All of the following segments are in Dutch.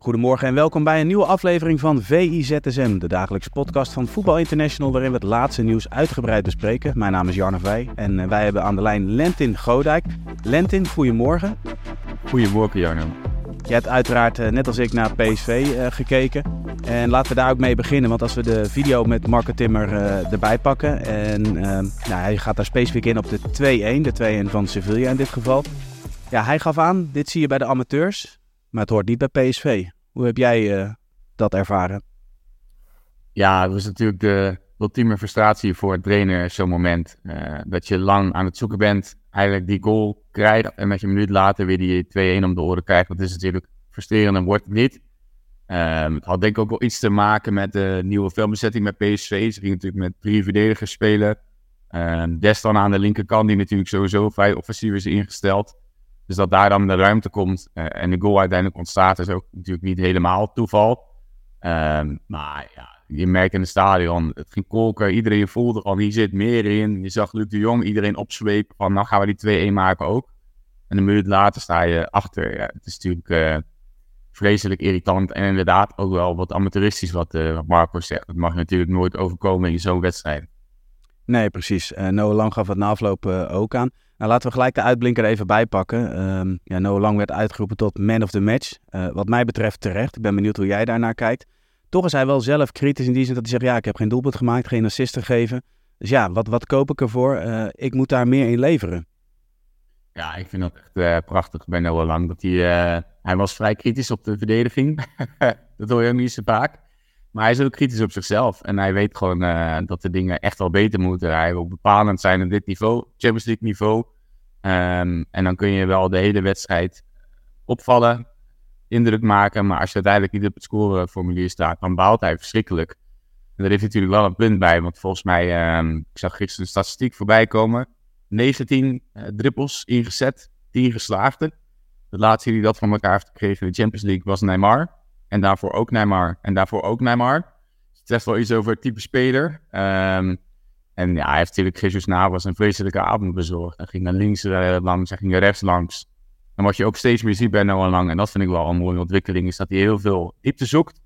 Goedemorgen en welkom bij een nieuwe aflevering van VIZSM, de dagelijkse podcast van Voetbal International, waarin we het laatste nieuws uitgebreid bespreken. Mijn naam is Jarno Wij en eh, wij hebben aan de lijn Lentin Godijk. Lentin, goedemorgen. Goedemorgen Jarno. Je hebt uiteraard eh, net als ik naar PSV uh, gekeken. En laten we daar ook mee beginnen, want als we de video met Marco Timmer erbij pakken. En nou, hij gaat daar specifiek in op de 2-1, de 2-1 van Sevilla in dit geval. Ja, hij gaf aan, dit zie je bij de amateurs, maar het hoort niet bij PSV. Hoe heb jij uh, dat ervaren? Ja, het was natuurlijk de ultieme frustratie voor het trainer zo'n moment. Uh, dat je lang aan het zoeken bent, eigenlijk die goal krijgt en met je minuut later weer die 2-1 om de oren krijgt. Dat is natuurlijk frustrerend en wordt het niet. Um, het had denk ik ook wel iets te maken met de nieuwe filmbezetting met PSV. Ze gingen natuurlijk met drie verdedigers spelen. Um, Des dan aan de linkerkant, die natuurlijk sowieso vrij offensief is ingesteld. Dus dat daar dan de ruimte komt uh, en de goal uiteindelijk ontstaat, is ook natuurlijk niet helemaal toeval. Um, maar ja, je merkt in het stadion, het ging kolken. Iedereen voelde al, hier zit meer in. Je zag Luc de Jong iedereen opzwepen van, nou gaan we die 2-1 maken ook. En een minuut later sta je achter. Ja, het is natuurlijk uh, vreselijk irritant en inderdaad ook wel wat amateuristisch wat, uh, wat Marco zegt. Het mag natuurlijk nooit overkomen in zo'n wedstrijd. Nee, precies. Uh, Noah Lang gaf het na afloop ook aan. Nou, laten we gelijk de uitblinker er even bij pakken. Um, ja, Noah Lang werd uitgeroepen tot man of the match. Uh, wat mij betreft terecht. Ik ben benieuwd hoe jij daarnaar kijkt. Toch is hij wel zelf kritisch in die zin dat hij zegt... ja, ik heb geen doelpunt gemaakt, geen assist gegeven. Dus ja, wat, wat koop ik ervoor? Ik moet daar meer in leveren. Ja, ik vind dat echt prachtig bij Noah Lang. Dat hij, hij was vrij kritisch op de verdediging. dat hoor je ook niet zo vaak. Maar hij is ook kritisch op zichzelf. En hij weet gewoon uh, dat de dingen echt wel beter moeten. Hij wil bepalend zijn op dit niveau, Champions League niveau. Um, en dan kun je wel de hele wedstrijd opvallen, indruk maken. Maar als je uiteindelijk niet op het scoreformulier staat, dan baalt hij verschrikkelijk. En daar heeft natuurlijk wel een punt bij. Want volgens mij, um, ik zag gisteren de statistiek voorbij komen. 19 uh, dribbels ingezet, 10 geslaagde. De laatste die dat van elkaar heeft gekregen in de Champions League was Neymar. En daarvoor ook Neymar. En daarvoor ook Neymar. Dus het zegt wel iets over het type speler. Um, en ja, hij heeft natuurlijk Jesus Navas een vreselijke avond bezorgd. Hij ging naar links uh, langs, hij ging naar rechts langs. En wat je ook steeds meer ziet bij Noah Lang, en dat vind ik wel een mooie ontwikkeling, is dat hij heel veel diepte zoekt.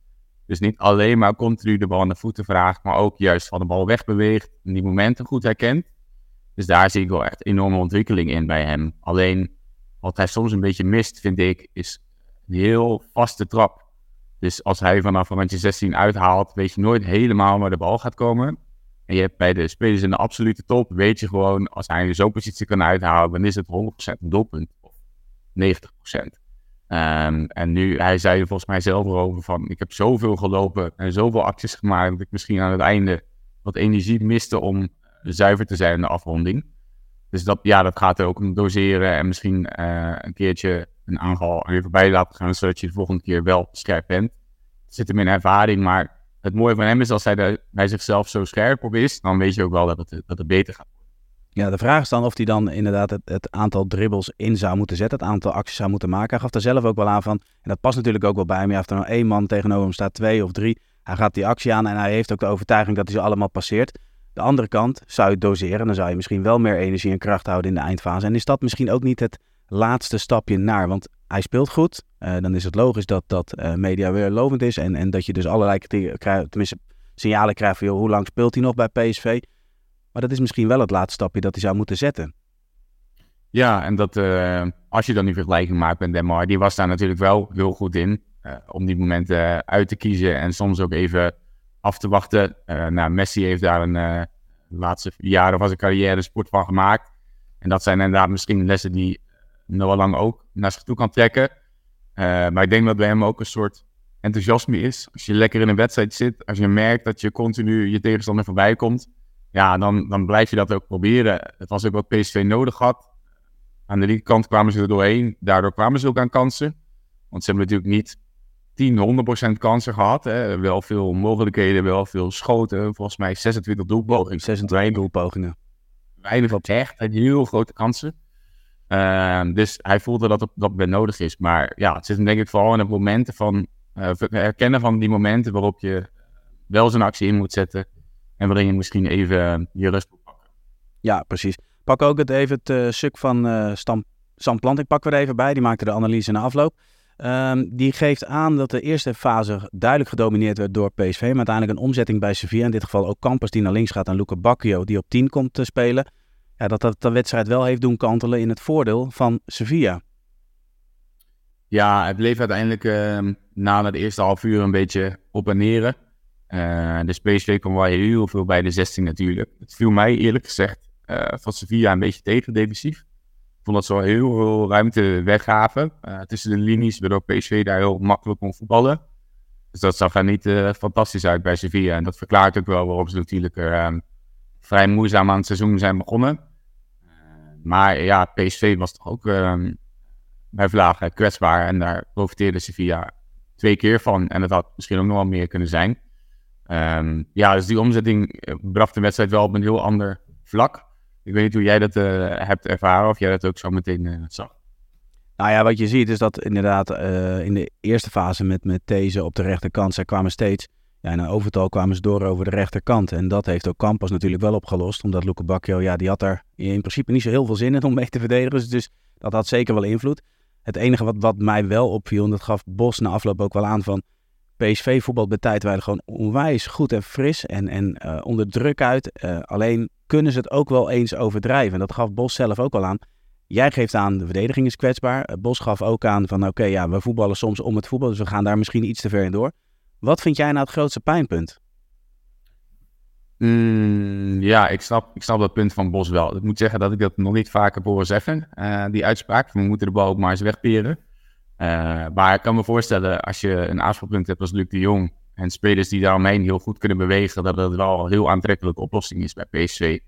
Dus niet alleen maar continu de bal aan de voeten vraagt, maar ook juist van de bal wegbeweegt en die momenten goed herkent. Dus daar zie ik wel echt enorme ontwikkeling in bij hem. Alleen, wat hij soms een beetje mist, vind ik, is een heel vaste trap. Dus als hij vanaf randje 16 uithaalt, weet je nooit helemaal waar de bal gaat komen. En je hebt bij de spelers in de absolute top, weet je gewoon, als hij zo'n positie kan uithalen, dan is het 100% een doelpunt. Of 90%. Um, en nu, hij zei er volgens mij zelf erover van, ik heb zoveel gelopen en zoveel acties gemaakt, dat ik misschien aan het einde wat energie miste om zuiver te zijn in de afronding. Dus dat, ja, dat gaat er ook om doseren en misschien uh, een keertje een aanval er even bij laten gaan, zodat je de volgende keer wel scherp bent. Het zit hem in ervaring, maar het mooie van hem is als hij de, bij zichzelf zo scherp op is, dan weet je ook wel dat het, dat het beter gaat. Ja, de vraag is dan of hij dan inderdaad het, het, aantal dribbles in zou moeten zetten, het aantal acties zou moeten maken. Hij gaf er zelf ook wel aan van, en dat past natuurlijk ook wel bij hem, je heeft er nou één man tegenover hem staat, twee of drie. Hij gaat die actie aan en hij heeft ook de overtuiging dat hij ze allemaal passeert. De andere kant zou je doseren, dan zou je misschien wel meer energie en kracht houden in de eindfase. En is dat misschien ook niet het laatste stapje naar? Want hij speelt goed. Uh, dan is het logisch dat, dat uh, media weer lovend is. En, en dat je dus allerlei tenminste, signalen krijgt van hoe lang speelt hij nog bij PSV. Maar dat is misschien wel het laatste stapje dat hij zou moeten zetten. Ja, en dat uh, als je dan die vergelijking maakt met Demar, die was daar natuurlijk wel heel goed in. om die momenten uit te kiezen en soms ook even af te wachten. nou, Messi heeft daar een laatste jaren van zijn carrière sport van gemaakt. En dat zijn inderdaad misschien lessen die Noah ook naar zich toe kan trekken. Uh, maar ik denk dat bij hem ook een soort enthousiasme is. Als je lekker in een wedstrijd zit, als je merkt dat je continu je tegenstander voorbij komt, ja, dan, dan blijf je dat ook proberen. Het was ook wat PSV nodig had. Aan de linkerkant kwamen ze er doorheen. Daardoor kwamen ze ook aan kansen. Want ze hebben natuurlijk niet 10, 100% kansen gehad. Hè. Wel veel mogelijkheden, wel veel schoten. Volgens mij 26 doelpogingen. 26 doelpogingen. Weinig wat echt. Heel grote kansen. Uh, dus hij voelde dat dat bij nodig is. Maar ja, het zit hem denk ik vooral in het momenten van uh, herkennen van die momenten waarop je wel zijn actie in moet zetten. En waarin je misschien even je rust moet pakken. Ja, precies. Pak ook het even het uh, stuk van Stam, Sam Plant. Ik pak er even bij. Die maakte de analyse na afloop. Ehm, die geeft aan dat de eerste fase duidelijk gedomineerd werd door PSV. Maar uiteindelijk een omzetting bij Sevilla. In dit geval ook Campos die naar links gaat en Luca Bacchio die op 10 komt te spelen. Dat dat de wedstrijd wel heeft doen kantelen in het voordeel van Sevilla. Ja, het bleef uiteindelijk uh, na het eerste half uur een beetje op en neer. Uh, dus PSV kwam wel heel veel bij de 16 natuurlijk. Het viel mij eerlijk gezegd uh, van Sevilla een beetje tegen defensief. Ik vond dat ze wel heel veel ruimte weggaven uh, tussen de linies, waardoor PSV daar heel makkelijk kon voetballen. Dus dat zag er niet fantastisch uit bij Sevilla. En dat verklaart ook wel waarom ze natuurlijk ehm, vrij moeizaam aan het seizoen zijn begonnen. Maar ja, PSV was toch ook ehm, bij Vlagen kwetsbaar. En daar profiteerde Sevilla twee keer van. En dat had misschien ook nog wel meer kunnen zijn. Um, ja, dus die omzetting eh, bracht de wedstrijd wel op een heel ander vlak. Ik weet niet hoe jij dat uh, hebt ervaren of jij dat ook zo meteen uh, zag. Nou ja, wat je ziet is dat inderdaad in de eerste fase met, met deze op de rechterkant, zij kwamen steeds, ja, in een overtal kwamen ze door over de rechterkant. En dat heeft ook Campos natuurlijk wel opgelost, omdat Luca Bacchio, ja, die had daar in principe niet zo heel veel zin in om mee te verdedigen. Dus dat had zeker wel invloed. Het enige wat, wat mij wel opviel, en dat gaf Bos na afloop ook wel aan van... PSV voetbalt bij tijdwijlen gewoon onwijs goed en fris en, en uh, onder druk uit. Uh, alleen kunnen ze het ook wel eens overdrijven. En dat gaf Bos zelf ook al aan. Jij geeft aan, de verdediging is kwetsbaar. Uh, Bos gaf ook aan van oké, ja, we voetballen soms om het voetbal. Dus we gaan daar misschien iets te ver in door. Wat vind jij nou het grootste pijnpunt? Mm, ja, ik snap, ik snap dat punt van Bos wel. Ik moet zeggen dat ik dat nog niet vaker heb horen zeggen, uh, die uitspraak. We moeten de bal ook maar eens wegperen. Uh, maar ik kan me voorstellen, als je een aanspeelpunt hebt als Luc de Jong... en spelers die daaromheen heel goed kunnen bewegen... dat dat wel een heel aantrekkelijke oplossing is bij PSV.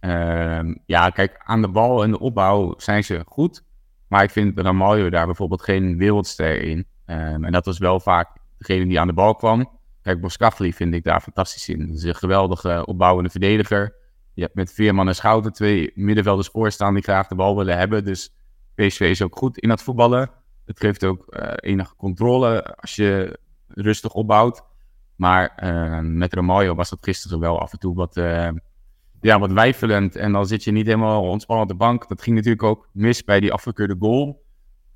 Uh, ja, kijk, aan de bal en de opbouw zijn ze goed. Maar ik vind Ramaljo daar bijvoorbeeld geen wereldster in. Um, en dat was wel vaak degene die aan de bal kwam. Kijk, Boskagli vind ik daar fantastisch in. Dat is een geweldige opbouwende verdediger. Je hebt met Veerman en Schouten twee middenvelders voorstaan die graag de bal willen hebben. Dus PSV is ook goed in het voetballen. Het geeft ook uh, enige controle als je rustig opbouwt. Maar uh, met Romario was dat gisteren wel af en toe wat, uh, ja, wat wijfelend. En dan zit je niet helemaal ontspannen op de bank. Dat ging natuurlijk ook mis bij die afgekeurde goal.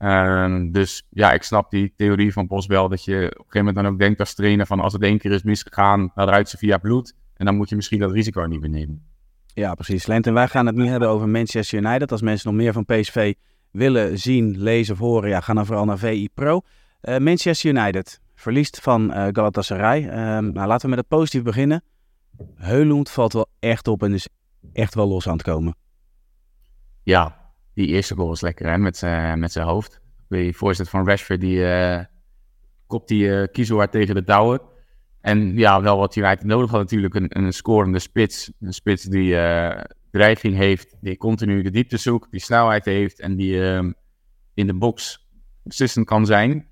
Uh, dus ja, ik snap die theorie van Bos wel. Dat je op een gegeven moment dan ook denkt als trainer van als het één keer is misgegaan, dan ruikt ze via bloed. En dan moet je misschien dat risico niet meer nemen. Ja, precies. Lent en wij gaan het nu hebben over Manchester United. Als mensen nog meer van PSV willen zien, lezen of horen, ja, ga dan vooral naar VI Pro. Uh, Manchester United verliest van uh, Galatasaray. Uh, nou, laten we met het positief beginnen. Heulund valt wel echt op en is echt wel los aan het komen. Ja, die eerste goal was lekker hè, met zijn met zijn hoofd. Die voorzet van Rashford, die uh, kopt die uh, tegen de touwen. En ja, wel wat United nodig had natuurlijk, een, een scorende spits. Een spits die uh, dreiging heeft, die continu de diepte zoekt, die snelheid heeft en die uh, in de box consistent kan zijn.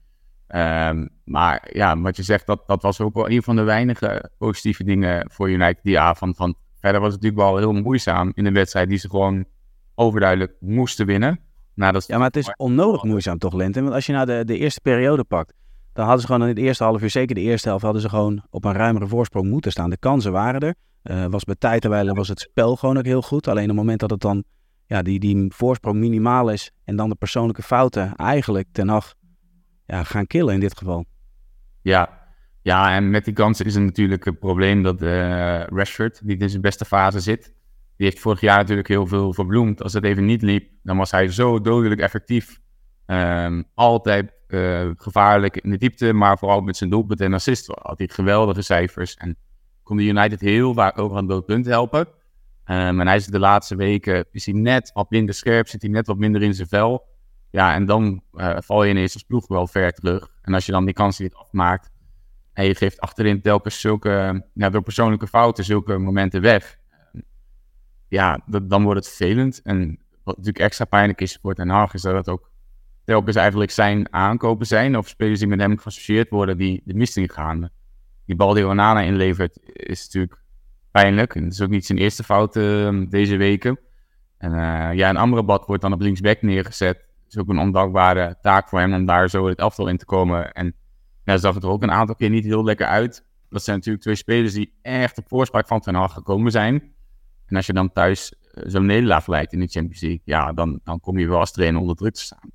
Um, maar ja, wat je zegt, dat, dat was ook wel een van de weinige positieve dingen voor United die avond. Van, verder was het natuurlijk wel heel moeizaam in een wedstrijd die ze gewoon overduidelijk moesten winnen. Nadat... Ja, maar het is onnodig moeizaam toch, Lente? Want als je nou de, de eerste periode pakt, dan hadden ze gewoon in het eerste half uur, zeker de eerste helft, hadden ze gewoon op een ruimere voorsprong moeten staan. De kansen waren er. Uh, was bij tijd terwijl was het spel gewoon ook heel goed. Alleen op het moment dat het dan ja, die, die voorsprong minimaal is en dan de persoonlijke fouten eigenlijk ten acht ja, gaan killen in dit geval. Ja. ja, en met die kansen is het natuurlijk een probleem dat uh, Rashford niet in zijn beste fase zit. Die heeft vorig jaar natuurlijk heel veel verbloemd. Als het even niet liep, dan was hij zo dodelijk effectief. Um, altijd uh, gevaarlijk in de diepte, maar vooral met zijn doelpunt en assist had hij geweldige cijfers. En kon de United heel vaak over aan het doelpunt helpen. Um, en hij is de laatste weken is hij net wat minder scherp, zit hij net wat minder in zijn vel. Ja, en dan uh, val je ineens als ploeg wel ver terug. En als je dan die kans niet afmaakt en je geeft achterin telkens zulke, door persoonlijke fouten zulke momenten weg ja, dan wordt het vervelend. En wat natuurlijk extra pijnlijk is voor Den Haag, is dat het ook telkens eigenlijk zijn aankopen zijn. Of spelers die met hem geassocieerd worden, die de mist gaan. Die bal die Onana inlevert, is natuurlijk pijnlijk. En het is ook niet zijn eerste fout uh, deze weken. En uh, ja, een Amrabat wordt dan op linksback neergezet. Het is ook een ondankbare taak voor hem om daar zo het elftal in te komen. En ja, zag het er ook een aantal keer niet heel lekker uit. Dat zijn natuurlijk twee spelers die echt op voorspraak van Ten Hag gekomen zijn. En als je dan thuis eh, zo'n nederlaag leidt in de Champions League, ja, dan, dan kom je wel als trainer onder druk te staan.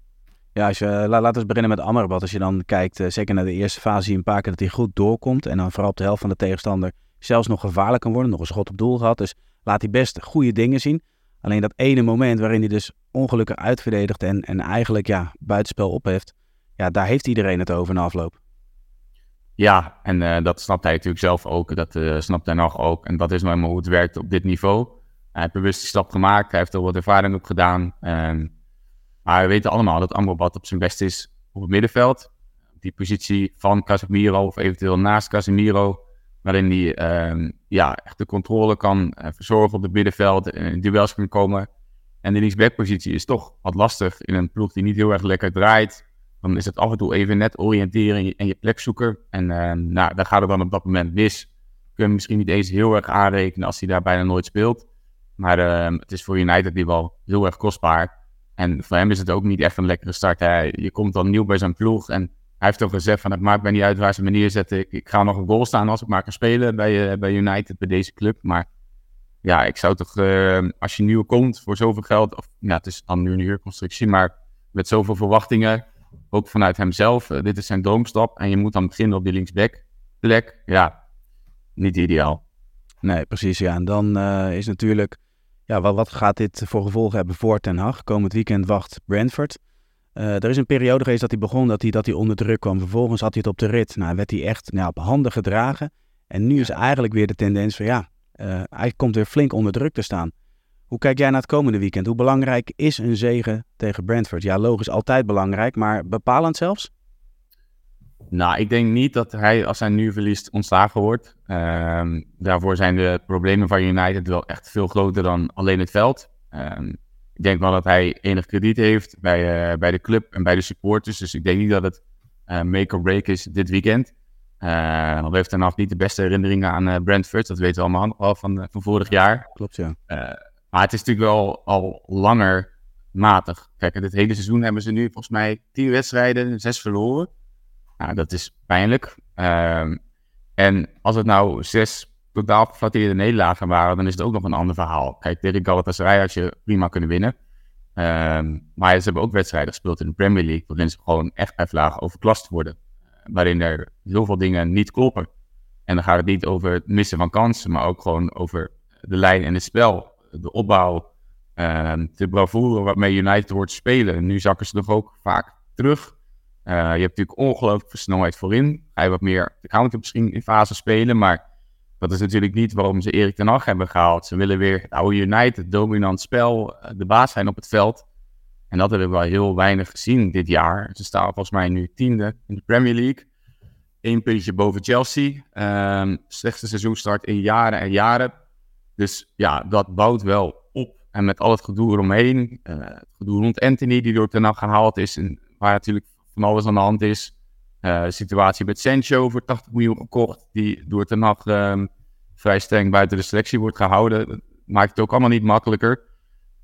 Ja, als je, laten we beginnen met Amrabat. Als je dan kijkt, zeker naar de eerste fase, zie je een paar keer dat hij goed doorkomt. En dan vooral op de helft van de tegenstander zelfs nog gevaarlijk kan worden. Nog een schot op doel gehad. Dus laat hij best goede dingen zien. Alleen dat ene moment waarin hij dus ongelukkig uitverdedigt en, en eigenlijk ja, buitenspel opheft. Ja, daar heeft iedereen het over na afloop. Ja, en uh, dat snapt hij natuurlijk zelf ook. Dat uh, snapt hij nog ook. En dat is nou hoe het werkt op dit niveau. Hij heeft bewust die stap gemaakt. Hij heeft er wat ervaring op gedaan. Maar we weten allemaal dat Amrabat op zijn best is op het middenveld. Die positie van Casemiro of eventueel naast Casemiro. Waarin hij um, ja, echt de controle kan uh, verzorgen op het middenveld. En duels kan komen. En de linksbackpositie is toch wat lastig in een ploeg die niet heel erg lekker draait dan is het af en toe even net oriënteren en je, plek zoeken. En uh, nou, daar gaat het dan op dat moment mis. Kun je misschien niet eens heel erg aanrekenen als hij daar bijna nooit speelt. Maar uh, het is voor United die wel heel erg kostbaar. En voor hem is het ook niet echt een lekkere start. Je komt dan nieuw bij zijn ploeg en hij heeft ook gezegd van het maakt mij niet uit waar ze me neerzetten. Ik, ik ga nog een goal staan als ik maar kan spelen bij, uh, bij United, bij deze club. Maar ja, ik zou toch, uh, als je nieuw komt voor zoveel geld, of het is dan nu een huurconstructie, maar met zoveel verwachtingen, ook vanuit hemzelf. Uh, dit is zijn droomstap. En je moet dan beginnen op die linksback plek. Ja, niet ideaal. Nee, precies. Ja, en dan uh, is natuurlijk, ja, wat, wat gaat dit voor gevolgen hebben voor Ten Hag? Komend weekend wacht Brentford. Uh, er is een periode geweest dat hij begon dat hij, dat hij onder druk kwam. Vervolgens had hij het op de rit. Nou, werd hij echt nou, op handen gedragen. En nu is eigenlijk weer de tendens van ja, uh, hij komt weer flink onder druk te staan. Hoe kijk jij naar het komende weekend? Hoe belangrijk is een zegen tegen Brentford? Ja, logisch altijd belangrijk, maar bepalend zelfs? Nou, ik denk niet dat hij, als hij nu verliest, ontslagen wordt. Uh, daarvoor zijn de problemen van United wel echt veel groter dan alleen het veld. Uh, ik denk wel dat hij enig krediet heeft bij, uh, bij de club en bij de supporters. Dus ik denk niet dat het uh, make or break is dit weekend. Uh, we heeft nog niet de beste herinneringen aan Brentford. Dat weten we allemaal al van, van vorig jaar. Klopt, ja. Maar het is natuurlijk wel al langer matig. Kijk, dit hele seizoen hebben ze nu volgens mij tien wedstrijden, zes verloren. Nou, dat is pijnlijk. Um, en als het nou zes totaal geflatteerde nederlagen waren, dan is het ook nog een ander verhaal. Kijk, tegen Galatasaray had je prima kunnen winnen. Um, maar ze hebben ook wedstrijden gespeeld in de Premier League, waarin ze gewoon echt laag overklast worden. Waarin er heel veel dingen niet kloppen. En dan gaat het niet over het missen van kansen, maar ook gewoon over de lijn en het spel de opbouw, uh, de bravoure waarmee United hoort spelen. Nu zakken ze nog ook vaak terug. Uh, je hebt natuurlijk ongelooflijk veel snelheid voorin. Je wat meer de counter misschien in fase spelen, maar dat is natuurlijk niet waarom ze Erik ten Hag hebben gehaald. Ze willen weer het oude United, dominant spel, eh, de baas zijn op het veld. En dat hebben we wel heel weinig gezien dit jaar. Ze staan volgens mij nu tiende in de Premier League. Eén puntje boven Chelsea. Um, slechtste seizoenstart in jaren en jaren. Dus ja, dat bouwt wel op. En met al het gedoe eromheen, uh, het gedoe rond Anthony, die door Ten gehaald is, en waar natuurlijk van alles aan de hand is. Uh, situatie met Sancho voor 80 miljoen gekocht, die door Ten Hag uh, vrij streng buiten de selectie wordt gehouden. Maakt het ook allemaal niet makkelijker.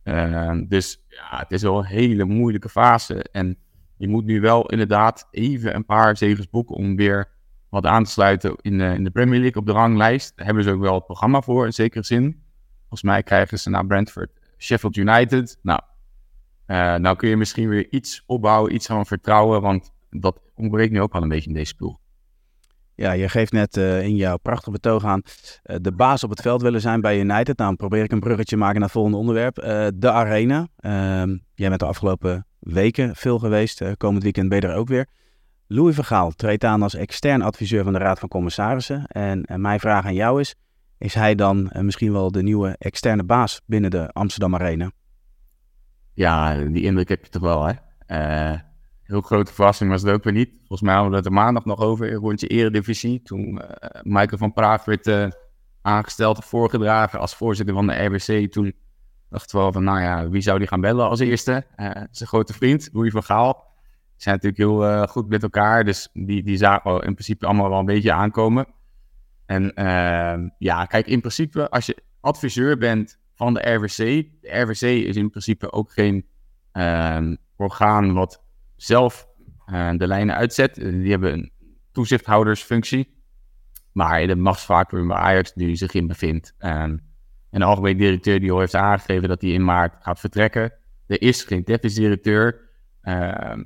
Uh, dus ja, het is wel een hele moeilijke fase. En je moet nu wel inderdaad even een paar zegens boeken om weer wat aan te sluiten in de, in de Premier League op de ranglijst. Daar hebben ze ook wel het programma voor, in zekere zin. Volgens mij krijgen ze naar Brentford Sheffield United. Nou, uh, nou kun je misschien weer iets opbouwen, iets van vertrouwen, want dat ontbreekt nu ook al een beetje in deze ploeg. Ja, je geeft net uh, in jouw prachtige betoog aan uh, de baas op het veld willen zijn bij United. Nou, probeer ik een bruggetje maken naar het volgende onderwerp. de arena. Ehm, jij bent de afgelopen weken veel geweest. komend weekend ben je er ook weer. Louis Vergaal treedt aan als extern adviseur van de Raad van Commissarissen. En, en mijn vraag aan jou is, is hij dan uh, misschien wel de nieuwe externe baas binnen de Amsterdam Arena? Ja, die indruk heb je toch wel, hè? Uh, heel grote verrassing was het ook weer niet. Volgens mij hadden we het er maandag nog over, rondje eredivisie. Toen uh, Michael van Praag werd aangesteld of voorgedragen als voorzitter van de RBC. Toen dachten we wel van, nou ja, wie zou die gaan bellen als eerste? zijn grote vriend, Louis van Gaal zijn natuurlijk heel uh, goed met elkaar. Dus die, die zagen in principe allemaal wel een beetje aankomen. En uh, ja, kijk, in principe, als je adviseur bent van de RWC, de RWC is in principe ook geen uh, orgaan wat zelf eh, de lijnen uitzet. Die hebben een toezichthoudersfunctie. Maar de machtsvacuum waar Ajax nu zich in bevindt. en de algemeen directeur die al heeft aangegeven dat hij in maart gaat vertrekken. Er is geen technisch directeur.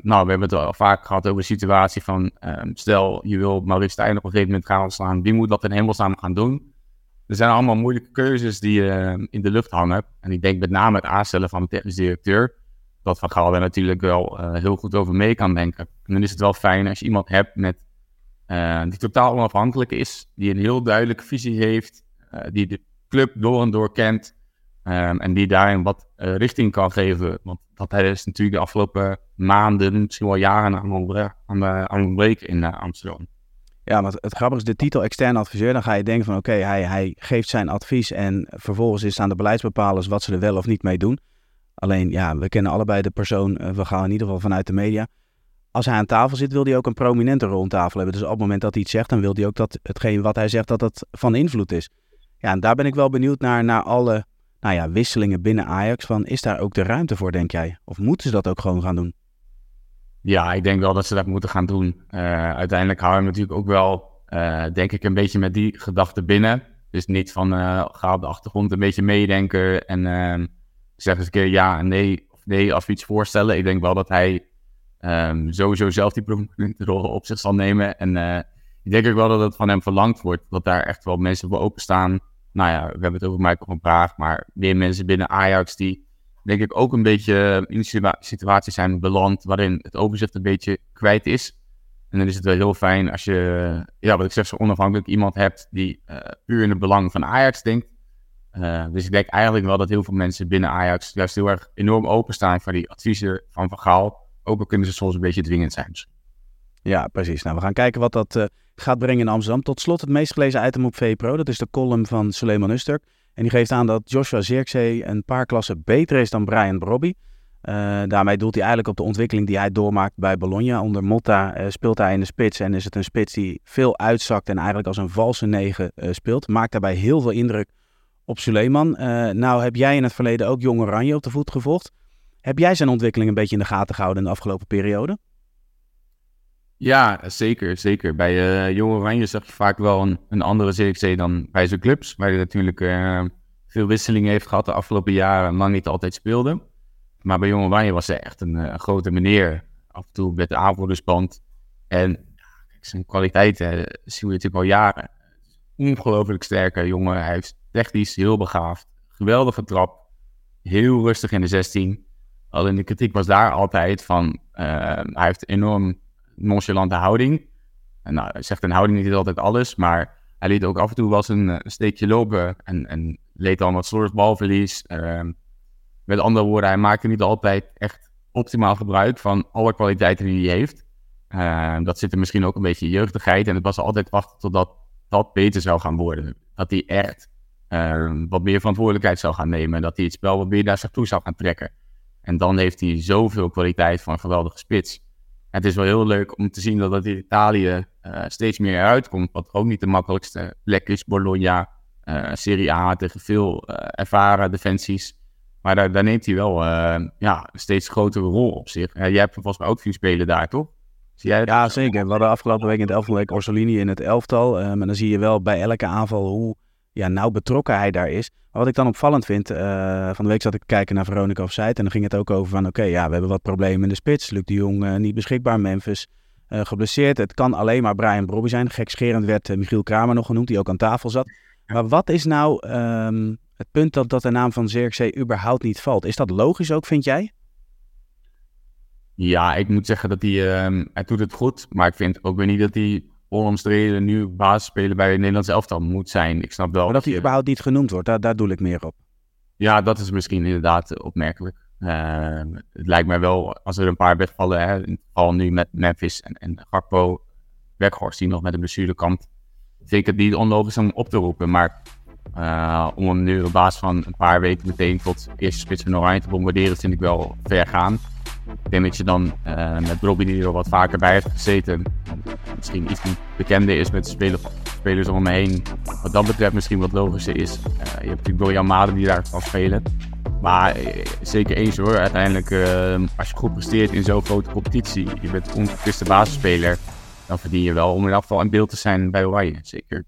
Nou, we hebben het al vaak gehad over de situatie van, ehm, stel je wil Maurice Stijn op een gegeven moment gaan slaan, wie moet dat in hemelsnaam gaan doen? Er zijn allemaal moeilijke keuzes die in de lucht hangen. En ik denk met name het aanstellen van de technisch directeur, dat Van Gaal natuurlijk wel heel goed over mee kan denken. En dan is het wel fijn als je iemand hebt met, die totaal onafhankelijk is, die een heel duidelijke visie heeft, die de club door en door kent, Um, en die daarin wat uh, richting kan geven. Want dat is natuurlijk de afgelopen maanden, misschien wel jaren aan het ontbreken in uh, Amsterdam. Ja, maar het, grappige is, de titel extern adviseur, dan ga je denken van oké, hij, hij geeft zijn advies en vervolgens is het aan de beleidsbepalers wat ze er wel of niet mee doen. Alleen, ja, we kennen allebei de persoon, uh, we gaan in ieder geval vanuit de media. Als hij aan tafel zit, wil hij ook een prominente rol aan tafel hebben. Dus op het moment dat hij iets zegt, dan wil hij ook dat hetgeen wat hij zegt, dat het van invloed is. Ja, en daar ben ik wel benieuwd naar, naar alle nou ja, wisselingen binnen Ajax. Van, is daar ook de ruimte voor, denk jij? Of moeten ze dat ook gewoon gaan doen? Ja, ik denk wel dat ze dat moeten gaan doen. Uh, uiteindelijk houden we natuurlijk ook wel, uh, denk ik, een beetje met die gedachte binnen. Dus niet van uh, ga op de achtergrond een beetje meedenken en ehm, zeg eens een keer ja en nee of nee we iets voorstellen. Ik denk wel dat hij um, sowieso zelf die rol op zich zal nemen. En ik denk ook wel dat het van hem verlangd wordt. Dat daar echt wel mensen voor openstaan nou ja, we hebben het over Michael van Praag, maar meer mensen binnen Ajax die denk ik ook een beetje in een situatie zijn beland waarin het overzicht een beetje kwijt is. En dan is het wel heel fijn als je, ja, wat ik zeg, zo onafhankelijk iemand hebt die uh, puur in het belang van Ajax denkt. Uh, dus ik denk eigenlijk wel dat heel veel mensen binnen Ajax juist heel erg enorm openstaan voor die adviezen van Van Gaal. Ook al kunnen ze soms een beetje dwingend zijn. Ja, precies. Nou, we gaan kijken wat dat uh, gaat brengen in Amsterdam. Tot slot het meest gelezen item op VPRO. Dat is de column van Suleiman Usturk. En die geeft aan dat Joshua Zirkzee een paar klassen beter is dan Brian Brobby. Uh, daarmee doelt hij eigenlijk op de ontwikkeling die hij doormaakt bij Bologna. Onder Motta uh, speelt hij in de spits en is het een spits die veel uitzakt en eigenlijk als een valse negen speelt. Maakt daarbij heel veel indruk op Suleiman. nou heb jij in het verleden ook Jong Oranje op de voet gevolgd. Heb jij zijn ontwikkeling een beetje in de gaten gehouden in de afgelopen periode? Ja, zeker. zeker. Bij uh, Jong Oranje zag je vaak wel een, een andere CXC dan bij zijn clubs. Waar hij natuurlijk uh, veel wisselingen heeft gehad de afgelopen jaren. Lang niet altijd speelde. Maar bij Jong Oranje was hij echt een, een, grote meneer. Af en toe met de aanvoerdersband. En zijn kwaliteiten zien we natuurlijk al jaren. Ongelooflijk sterke jongen. Hij is technisch heel begaafd. Geweldige trap. Heel rustig in de 16. Alleen de kritiek was daar altijd van... Hij heeft enorm nonchalante houding. En nou, zegt een houding niet altijd alles, maar hij liet ook af en toe wel eens een, steekje lopen en, en leed dan wat slordig balverlies. Uh, met andere woorden, hij maakte niet altijd echt optimaal gebruik van alle kwaliteiten die hij heeft. Uh, dat zit er misschien ook een beetje in jeugdigheid en het was altijd wachten totdat dat beter zou gaan worden. Dat hij echt uh, wat meer verantwoordelijkheid zou gaan nemen. Dat hij het spel wat meer naar zich toe zou gaan trekken. En dan heeft hij zoveel kwaliteit van een geweldige spits het is wel heel leuk om te zien dat het in Italië uh, steeds meer eruit komt. Wat ook niet de makkelijkste plek is. Bologna, uh, Serie A tegen veel uh, ervaren defensies. Maar daar, neemt hij wel ja, een steeds grotere rol op zich. jij hebt volgens mij ook veel spelen daar, toch? Zie jij ja, zeker. We hadden afgelopen week in het elftal Orsolini in het elftal. Um, en dan zie je wel bij elke aanval hoe ja, nauw betrokken hij daar is. Maar wat ik dan opvallend vind, uh, van de week zat ik kijken naar Veronica of Site en dan ging het ook over van oké, ja, we hebben wat problemen in de spits. Luc de Jong uh, niet beschikbaar, Memphis uh, geblesseerd. Het kan alleen maar Brian Brobby zijn. Gekscherend werd Michiel Kramer nog genoemd, die ook aan tafel zat. Maar wat is nou um, het punt dat, dat de naam van Zirkzee überhaupt niet valt? Is dat logisch ook, vind jij? Ja, ik moet zeggen dat hij, um, hij doet het goed. Maar ik vind ook weer niet dat hij onomstreden nu basisspeler bij het Nederlands elftal moet zijn. Ik snap wel. Maar dat hij überhaupt niet genoemd wordt, daar, daar doe ik meer op. Ja, dat is misschien inderdaad opmerkelijk. Uh, het lijkt mij wel, als er een paar wegvallen, hè, het geval nu met Memphis en, en Garpo, Weghorst die nog met een blessure kampt, vind ik het niet onlogisch om op te roepen. Maar uh, om hem nu op basis van een paar weken meteen tot eerste spits van Oranje te bombarderen, vind ik wel ver gaan. Ik denk dat je dan uh, met Robbie die er wat vaker bij heeft gezeten, misschien iets bekender is met de spelers, spelers om hem heen. Wat dat betreft misschien wat logischer is. Uh, je hebt natuurlijk Dorian Maden die daar kan spelen. Maar uh, zeker eens hoor, uiteindelijk als je goed presteert in zo'n grote competitie, je bent onverkwiste basisspeler, dan verdien je wel om in afval in beeld te zijn bij Oranje, zeker.